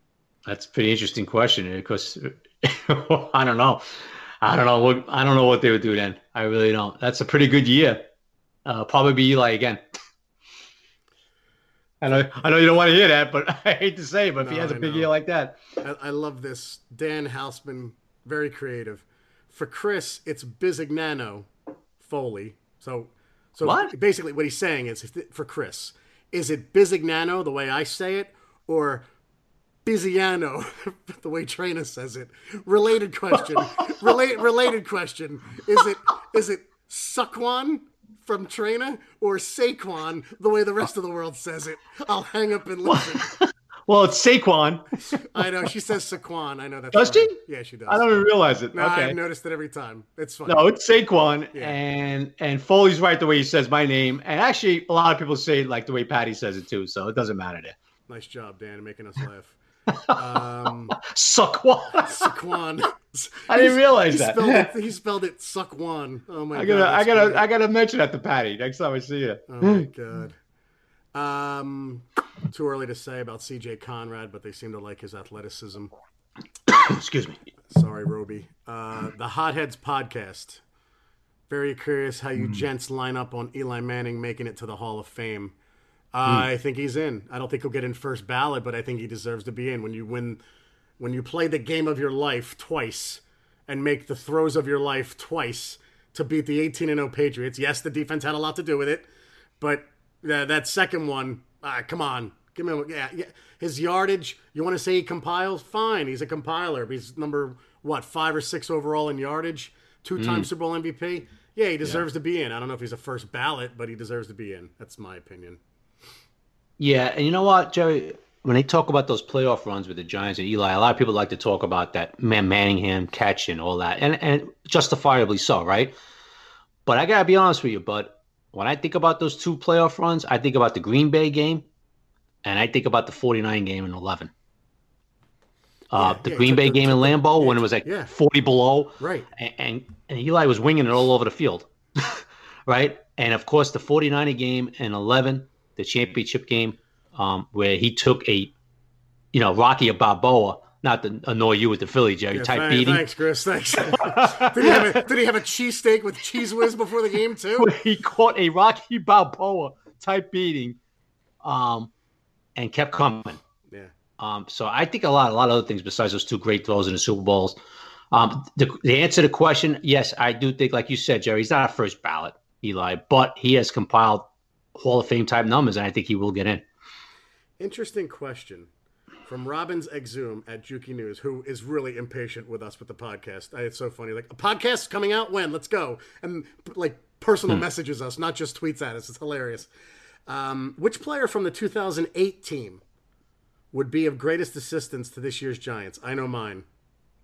That's a pretty interesting question because (laughs) I don't know. I don't know what I don't know what they would do then. I really don't. That's a pretty good year. Uh, probably be Eli again. (laughs) I know. I know you don't want to hear that, but (laughs) I hate to say, it, but if he has a big know. year like that, I, I love this. Dan Hausman, very creative. For Chris, it's Bisignano Foley. So, so What? basically, what he's saying is, for Chris, is it Bisignano the way I say it, or Biziano (laughs) the way Trina says it? Related question. (laughs) Relate, related question. Is it is it Saquon from Trina or Saquon the way the rest of the world says it? I'll hang up and listen. (laughs) well, it's Saquon. I know she says Saquon. I know that. Does she? Yeah, she does. I don't even realize it. No, okay. I've noticed it every time. It's fun. No, it's Saquon, Yeah. and and Foley's right the way he says my name, and actually a lot of people say it like the way Patty says it too, so it doesn't matter there. Nice job, Dan, making us laugh. Um, (laughs) Saquon. Saquon. (laughs) I didn't realize he that. Spelled it, he (laughs) spelled it Saquon. Oh my I god. gotta, I gotta. I gotta mention that to Patty next time I see you. Oh my (gasps) god. Um, too early to say about C.J. Conrad, but they seem to like his athleticism. (coughs) Excuse me. Sorry, Roby. Uh, the Hotheads podcast. Very curious how you gents line up on Eli Manning making it to the Hall of Fame. Uh, I think he's in. I don't think he'll get in first ballot, but I think he deserves to be in. When you win, when you play the game of your life twice and make the throws of your life twice to beat the 18 and 0 Patriots. Yes, the defense had a lot to do with it, but uh, that second one, ah, come on, Give a, yeah, yeah. His yardage. You want to say he compiles? Fine, he's a compiler. He's number what five or six overall in yardage, two-time Super Bowl MVP. Yeah, he deserves to be in. I don't know if he's a first ballot, but he deserves to be in. That's my opinion. Yeah, and you know what, Jerry? When they talk about those playoff runs with the Giants and Eli, a lot of people like to talk about that man Manningham catch and all that, and and justifiably so, right? But I gotta be honest with you, bud. When I think about those two playoff runs, I think about the Green Bay game, and I think about the 49 game in 11. Uh, Yeah, the yeah, Green Bay the- game in Lambeau yeah, when it was like yeah. 40 below, Right. and, and, and Eli was winging it all over the field, (laughs) right? And of course, the 49er game in 11, the championship game, um, where he took a, you know, Rocky Balboa, not to annoy you with the Philly, Jerry, Yeah, type beating. Thanks, Chris. Thanks. (laughs) (laughs) did, he have a, did he have a cheesesteak with cheese whiz before the game too? (laughs) he caught a Rocky Balboa type beating, um, and kept coming. Yeah. Um, so I think a lot, a lot of other things besides those two great throws in the Super Bowls. Um, the, the answer to the question, yes, I do think, like you said, Jerry, he's not a first ballot, Eli, but he has compiled Hall of Fame type numbers, and I think he will get in. Interesting question from Robbins Exum at Juki News, who is really impatient with us with the podcast. It's so funny. Like, a podcast coming out when? Let's go. And, like, personal messages us, not just tweets at us. It's hilarious. Um, which player from the 2008 team would be of greatest assistance to this year's Giants? I know mine.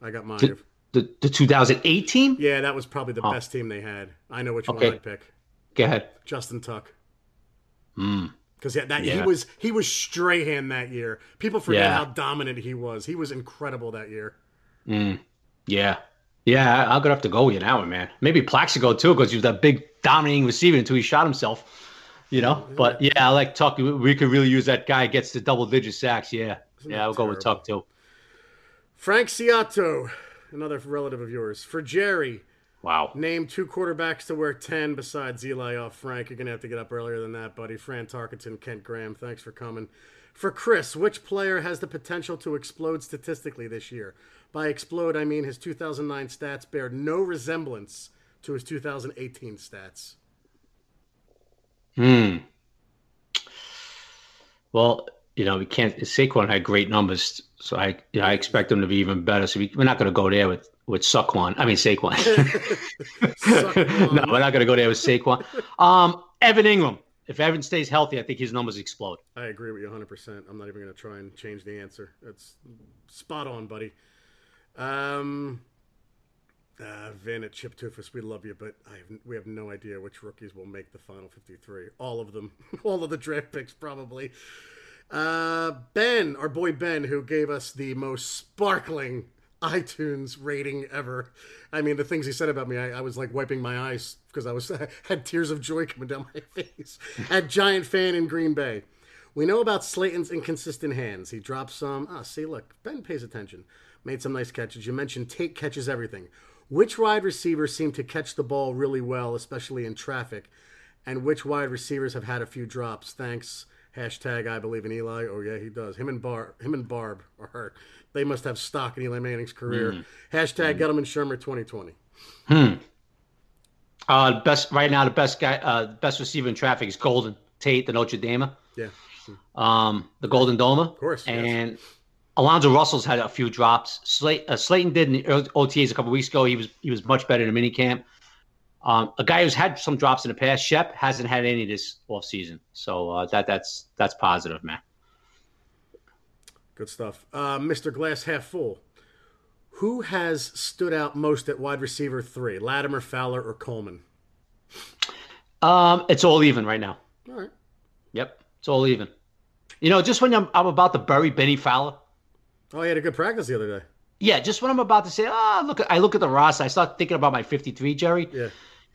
I got mine. The, the, the 2008 team? yeah, that was probably the best team they had. I know which Okay. one I'd pick. Go ahead. Justin Tuck. Mm. Because yeah, that he was he was Strahan that year. People forget Yeah. how dominant he was. He was incredible that year. Mm. Yeah. Yeah, I'm gonna have to go with you now, man. Maybe Plaxico too, because he was that big dominating receiver until he shot himself. You know, but yeah, I like Tuck. We- could really use that guy gets the double digit sacks. Yeah, yeah, I'll go with? Tuck too. Frank Ciato, another relative of yours. For Jerry, Wow. name two quarterbacks to wear ten besides Eli off Frank. You're gonna have to get up earlier than that, buddy. Fran Tarkenton, Kent Graham. Thanks for coming. For Chris, which player has the potential to explode statistically this year? By explode, I mean his 2009 stats bear no resemblance to his 2018 stats. Hmm. Well, you know, we can't. Saquon had great numbers, so I, you know, I expect him to be even better. So we, we're not going to go there with with Saquon. I mean Saquon. Saquon. (laughs) (laughs) no, we're not going to go there with Saquon. Um, Evan Engram. If Evan stays healthy, I think his numbers explode. I agree with you 100%. I'm not even going to try and change the answer. That's spot on, buddy. Um, uh, Vin at Chip Tufus, we love you, but I have, we have no idea which rookies will make the final 53. All of them. (laughs) All of the draft picks, probably. Uh, ben, our boy Ben, who gave us the most sparkling iTunes rating ever. I mean, the things he said about me, I, I was like wiping my eyes because I was (laughs) had tears of joy coming down my (laughs) face. At Giant fan in Green Bay. We know about Slayton's inconsistent hands. He drops some. Ah, see, look, Ben pays attention. Made some nice catches. You mentioned Tate catches everything. Which wide receivers seem to catch the ball really well, especially in traffic? And which wide receivers have had a few drops? Thanks. Hashtag I believe in Eli. Oh yeah, he does. Him and Barb. Him and Barb are hurt. They must have stock in Eli Manning's career. Hashtag Gettleman Shurmur 2020. Hmm. Uh, best right now, the best guy, uh, best receiver in traffic is Golden Tate, the Notre Dame, Yeah. um, the Golden Domer. of course, yes. and Alonzo Russell's had a few drops. Slay, uh, Slayton did in the OTAs a couple weeks ago. He was he was much better in minicamp. Um, a guy who's had some drops in the past, Shep, hasn't had any this off season, so uh, that that's that's positive, man. Good stuff. Uh, Mr. Glass half full. Who has stood out most at wide receiver three? Latimer, Fowler, or Coleman? Um, it's all even right now. All right. Yep, it's all even. You know, just when I'm, I'm about to bury Bennie Fowler, Oh, he had a good practice the other day. Yeah, just when I'm about to say, ah, look, I look at the roster, I start thinking about my 53, Jerry, Yeah.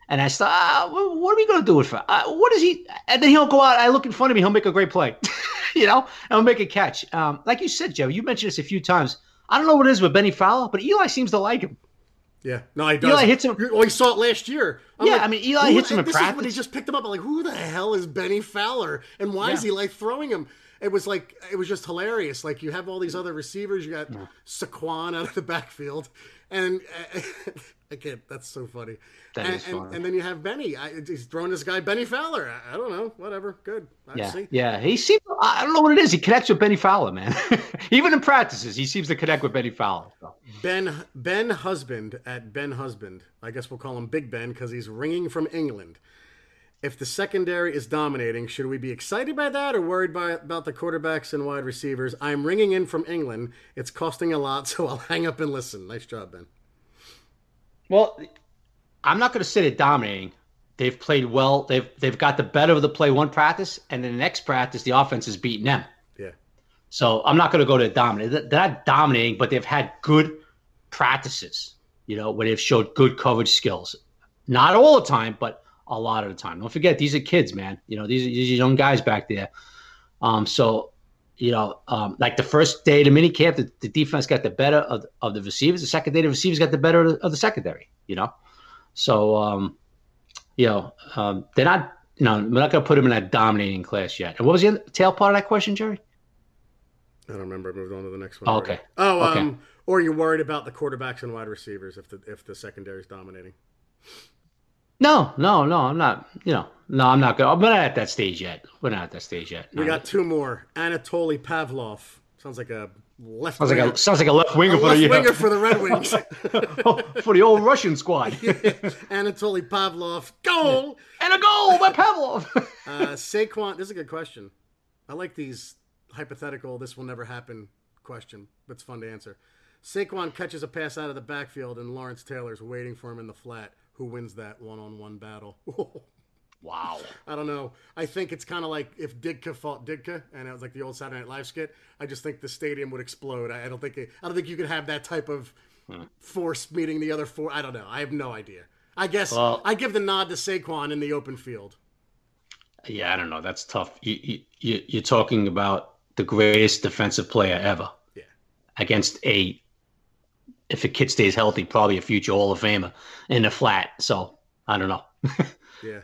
and I start, ah, what, are we gonna do with? Fa- Uh, what is he? And then he'll go out. I look in front of me, he'll make a great play, (laughs) you know, and he'll make a catch. Um, like you said, Jerry, you mentioned this a few times. I don't know what it is with Bennie Fowler, but Eli seems to like him. Yeah. No, he does. Eli hits him- Well, he saw it last year. I'm Yeah, I mean, Eli hits him in this Is when he just picked him up. I'm like, who the hell is Bennie Fowler? And why is he like throwing him? It was like, it was just hilarious. Like, you have all these other receivers. You got Saquon out of the backfield. And uh, (laughs) I can't. That's so funny. That and, and, and then you have Bennie. I, he's throwing this guy Bennie Fowler. I, I don't know. Whatever. Good. I Yeah, see. yeah. He seems. I don't know what it is. He connects with Bennie Fowler, man. (laughs) Even in practices, he seems to connect with Bennie Fowler. So. Ben Ben Husband at Ben Husband. I guess we'll call him Big Ben because he's ringing from England. If the secondary is dominating, should we be excited by that or worried by, about the quarterbacks and wide receivers? I'm ringing in from England. It's costing a lot, (laughs) so I'll hang up and listen. Nice job, Ben. Well, I'm not going to say they're dominating. They've played well. They've they've got the better of the play one practice, and then the next practice, the offense is beating them. Yeah. So I'm not going to go to dominate. They're they're not dominating, but they've had good practices. You know, where they've showed good coverage skills. Not all the time, but a lot of the time. Don't forget, these are kids, man. You know, these are, these are young guys back there. Um, so you know, um, like the first day of the mini camp, the, the defense got the better of, of the receivers. The second day, the receivers got the better of the, of the secondary. You know, so um, you know um, they're not. You know, we're not going to put them in that dominating class yet. And what was the tail part of that question, Jerry? I don't remember. I moved on to the next one. Oh, okay. Oh, Okay. um, or you're worried about the quarterbacks and wide receivers if the if the secondary is dominating. No, no, no. I'm not. You know, no, I'm not. Go- I'm not at that stage yet. We're not at that stage yet. We got two more. Anatoly Pavlov sounds like a left. sounds like winger. a sounds like a left winger a for left the winger for the Red Wings. (laughs) for the old Russian squad. (laughs) Anatoly Pavlov, goal. and a goal by Pavlov. (laughs) Uh, Saquon, this is a good question. I like these hypothetical, this will never happen question, but it's fun to answer. Saquon catches a pass out of the backfield, and Lawrence Taylor's waiting for him in the flat. Who wins that one on one battle? (laughs) wow. I don't know. I think it's kind of like if Ditka fought Ditka, and it was like the old Saturday Night Live skit. I just think the stadium would explode. I, I don't think it, I don't think you could have that type of hmm. force meeting the other four. I don't know. I have no idea. I guess Well- I give the nod to Saquon in the open field. Yeah, I don't know. That's tough. You, you you're talking about the greatest defensive player ever. Yeah. Against a, if a kid stays healthy, probably a future Hall of Famer in the flat. So I don't know. (laughs) Yeah.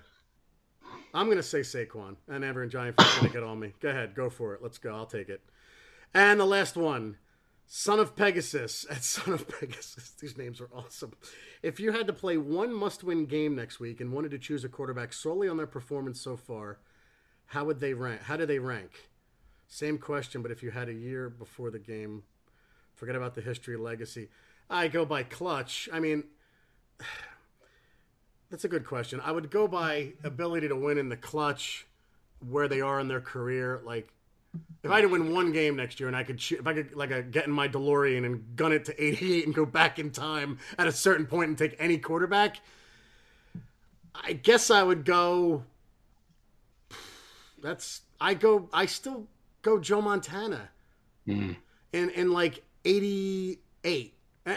I'm going to say Saquon, and everyone Giant fans going to get on me. Go ahead, go for it. Let's go. I'll take it. And the last one, Son of Pegasus (laughs) at Son of Pegasus. These names are awesome. If you had to play one must-win game next week and wanted to choose a quarterback solely on their performance so far, how would they rank? How do they rank? Same question, but if you had a year before the game, forget about the history, legacy. I go by clutch. I mean, (sighs) that's a good question. I would go by ability to win in the clutch, where they are in their career. Like, if I had to win one game next year and I could, if I could, like, a, get in my DeLorean and gun it to 88 and go back in time at a certain point and take any quarterback, I guess I would go. (sighs) That's I go. I still go Joe Montana hmm. in in like 88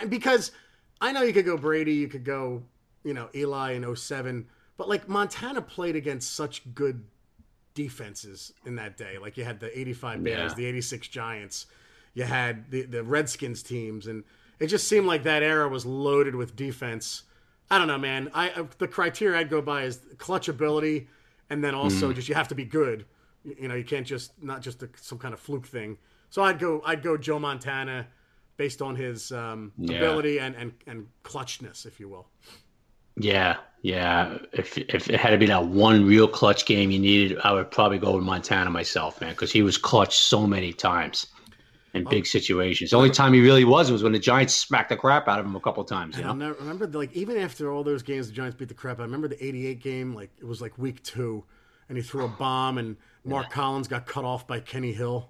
and because i know you could go brady you could go you know eli in 07 but like montana played against such good defenses in that day. Like you had the 85 bears Yeah. the 86 giants you had the, the redskins teams and it just seemed like that era was loaded with defense. I don't know man. I the criteria i'd go by is clutch ability and then also mm. just you have to be good. You, you know you can't just not just a, some kind of fluke thing. So i'd go i'd go joe montana based on his um, Yeah. ability and, and and clutchness if you will Yeah, yeah. If if it had to be that one real clutch game you needed, I would probably go with Montana myself, man, because he was clutch so many times in big situations. The only time he really was was when the Giants smacked the crap out of him a couple of times. You know? remember like even after all those games the Giants beat the crap. Out of him. I remember the '88 game, like it was like week two, and he threw a bomb, and Mark Collins got cut off by Kenny Hill.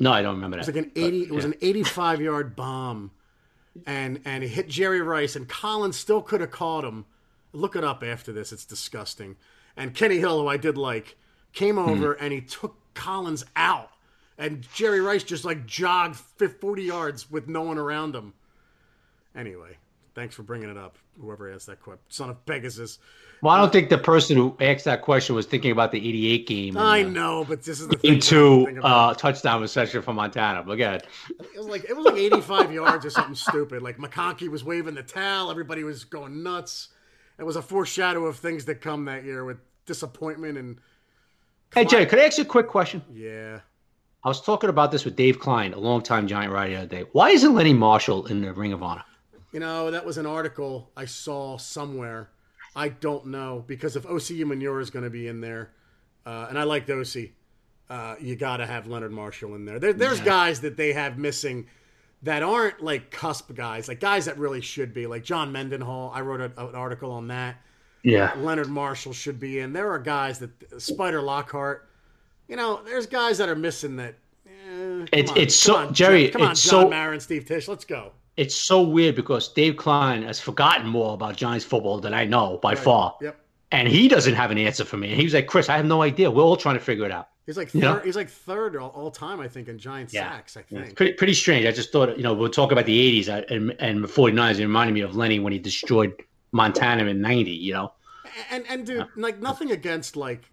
No, I don't remember It that. was like an 80. It was an 85 yard bomb, and and it hit Jerry Rice, and Collins still could have caught him. Look it up after this. It's disgusting. And Kenny Hill, who I did like, came hmm. over and he took Collins out, and Jerry Rice just like jogged 50, 40 yards with no one around him. Anyway, thanks for bringing it up. Whoever asked that question, son of Pegasus. Well, I don't think the person who asked that question was thinking about the '88 game. and, I uh, know, but this is the thing. Into Think uh, touchdown reception from Montana. Look at it. It was like it was like 85 yards or something stupid. Like McConkey was waving the towel, everybody was going nuts. It was a foreshadow of things that come that year with disappointment and Hey, Jerry, could I ask you a quick question? yeah. I was talking about this with Dave Klein, a longtime Giant writer, the other day. Why isn't Lenny Marshall in the Ring of Honor? You know, that was an article I saw somewhere. I don't know because if Osi Umenyiora is going to be in there, uh, and I like Osi, uh, you got to have Leonard Marshall in there. there there's yeah. guys that they have missing that aren't like cusp guys, like guys that really should be, like John Mendenhall. I wrote a, an article on that. Yeah, Leonard Marshall should be in. There are guys that Spider Lockhart. You know, there's guys that are missing that. Eh, it's on, it's so on, Jerry. Come on, it's John so, Marin, Steve Tisch. Let's go. It's so weird because Dave Klein has forgotten more about Giants football than I know by right. far. Yep. And he doesn't have an answer for me. And he was like, Chris, I have no idea. We're all trying to figure it out. He's like third, you know? he's like third all, all, time, I think, in Giants yeah. sacks. I think yeah. pretty pretty strange. I just thought, you know, we'll talk about the '80s and and 49ers. It reminded me of Lenny when he destroyed Montana in '90. You know, and and dude, like nothing against like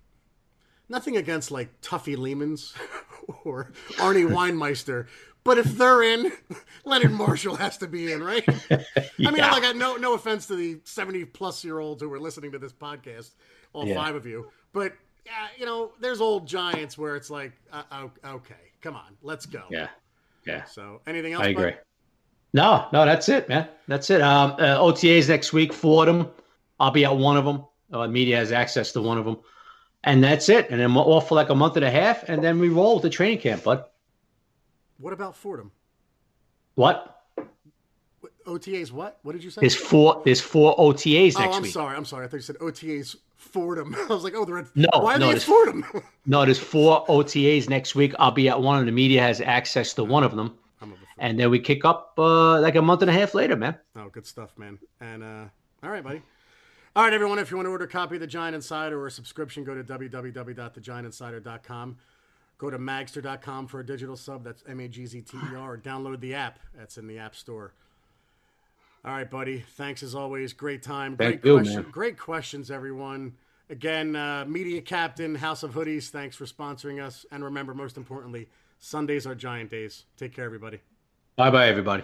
nothing against like Tuffy Leemans (laughs) or Arnie (laughs) Weinmeister, but if they're in, (laughs) Leonard Marshall has to be in, right? yeah. (laughs) I mean, like, no no offense to the 70 plus year olds who are listening to this podcast, all yeah. five of you, but yeah, you know, there's old Giants where it's like, uh, okay, come on, let's go. Yeah, yeah. So, anything else? I agree. Bud? No, no, that's it, man. That's it. Um, uh, OTAs next week, Fordham. I'll be at one of them. Uh, media has access to one of them, and that's it. And then we're off for like a month and a half, and then we roll with the training camp, bud. What about Fordham? What? OTAs what? What did you say? There's four. There's four OTAs next week. oh, I'm week. sorry. I'm sorry. I thought you said OTAs Fordham. (laughs) I was like, oh, they're at no. Why are no, they at Fordham? (laughs) no, there's four OTAs next week. I'll be at one, and the media has access to one of them. And then we kick up uh, like a month and a half later, man. Oh, good stuff, man. And uh, all right, buddy. All right, everyone. If you want to order a copy of the Giant Insider or a subscription, go to www.thegiantinsider.com. Go to magzter.com for a digital sub. That's M A G Z T E R. Or download the app. That's in the App Store. All right, buddy. Thanks as always. Great time. Great Thank question. You, Great questions, everyone. Again, uh, Media Captain, House of Hoodies, thanks for sponsoring us. And remember, most importantly, Sundays are giant days. Take care, everybody. Bye bye, everybody.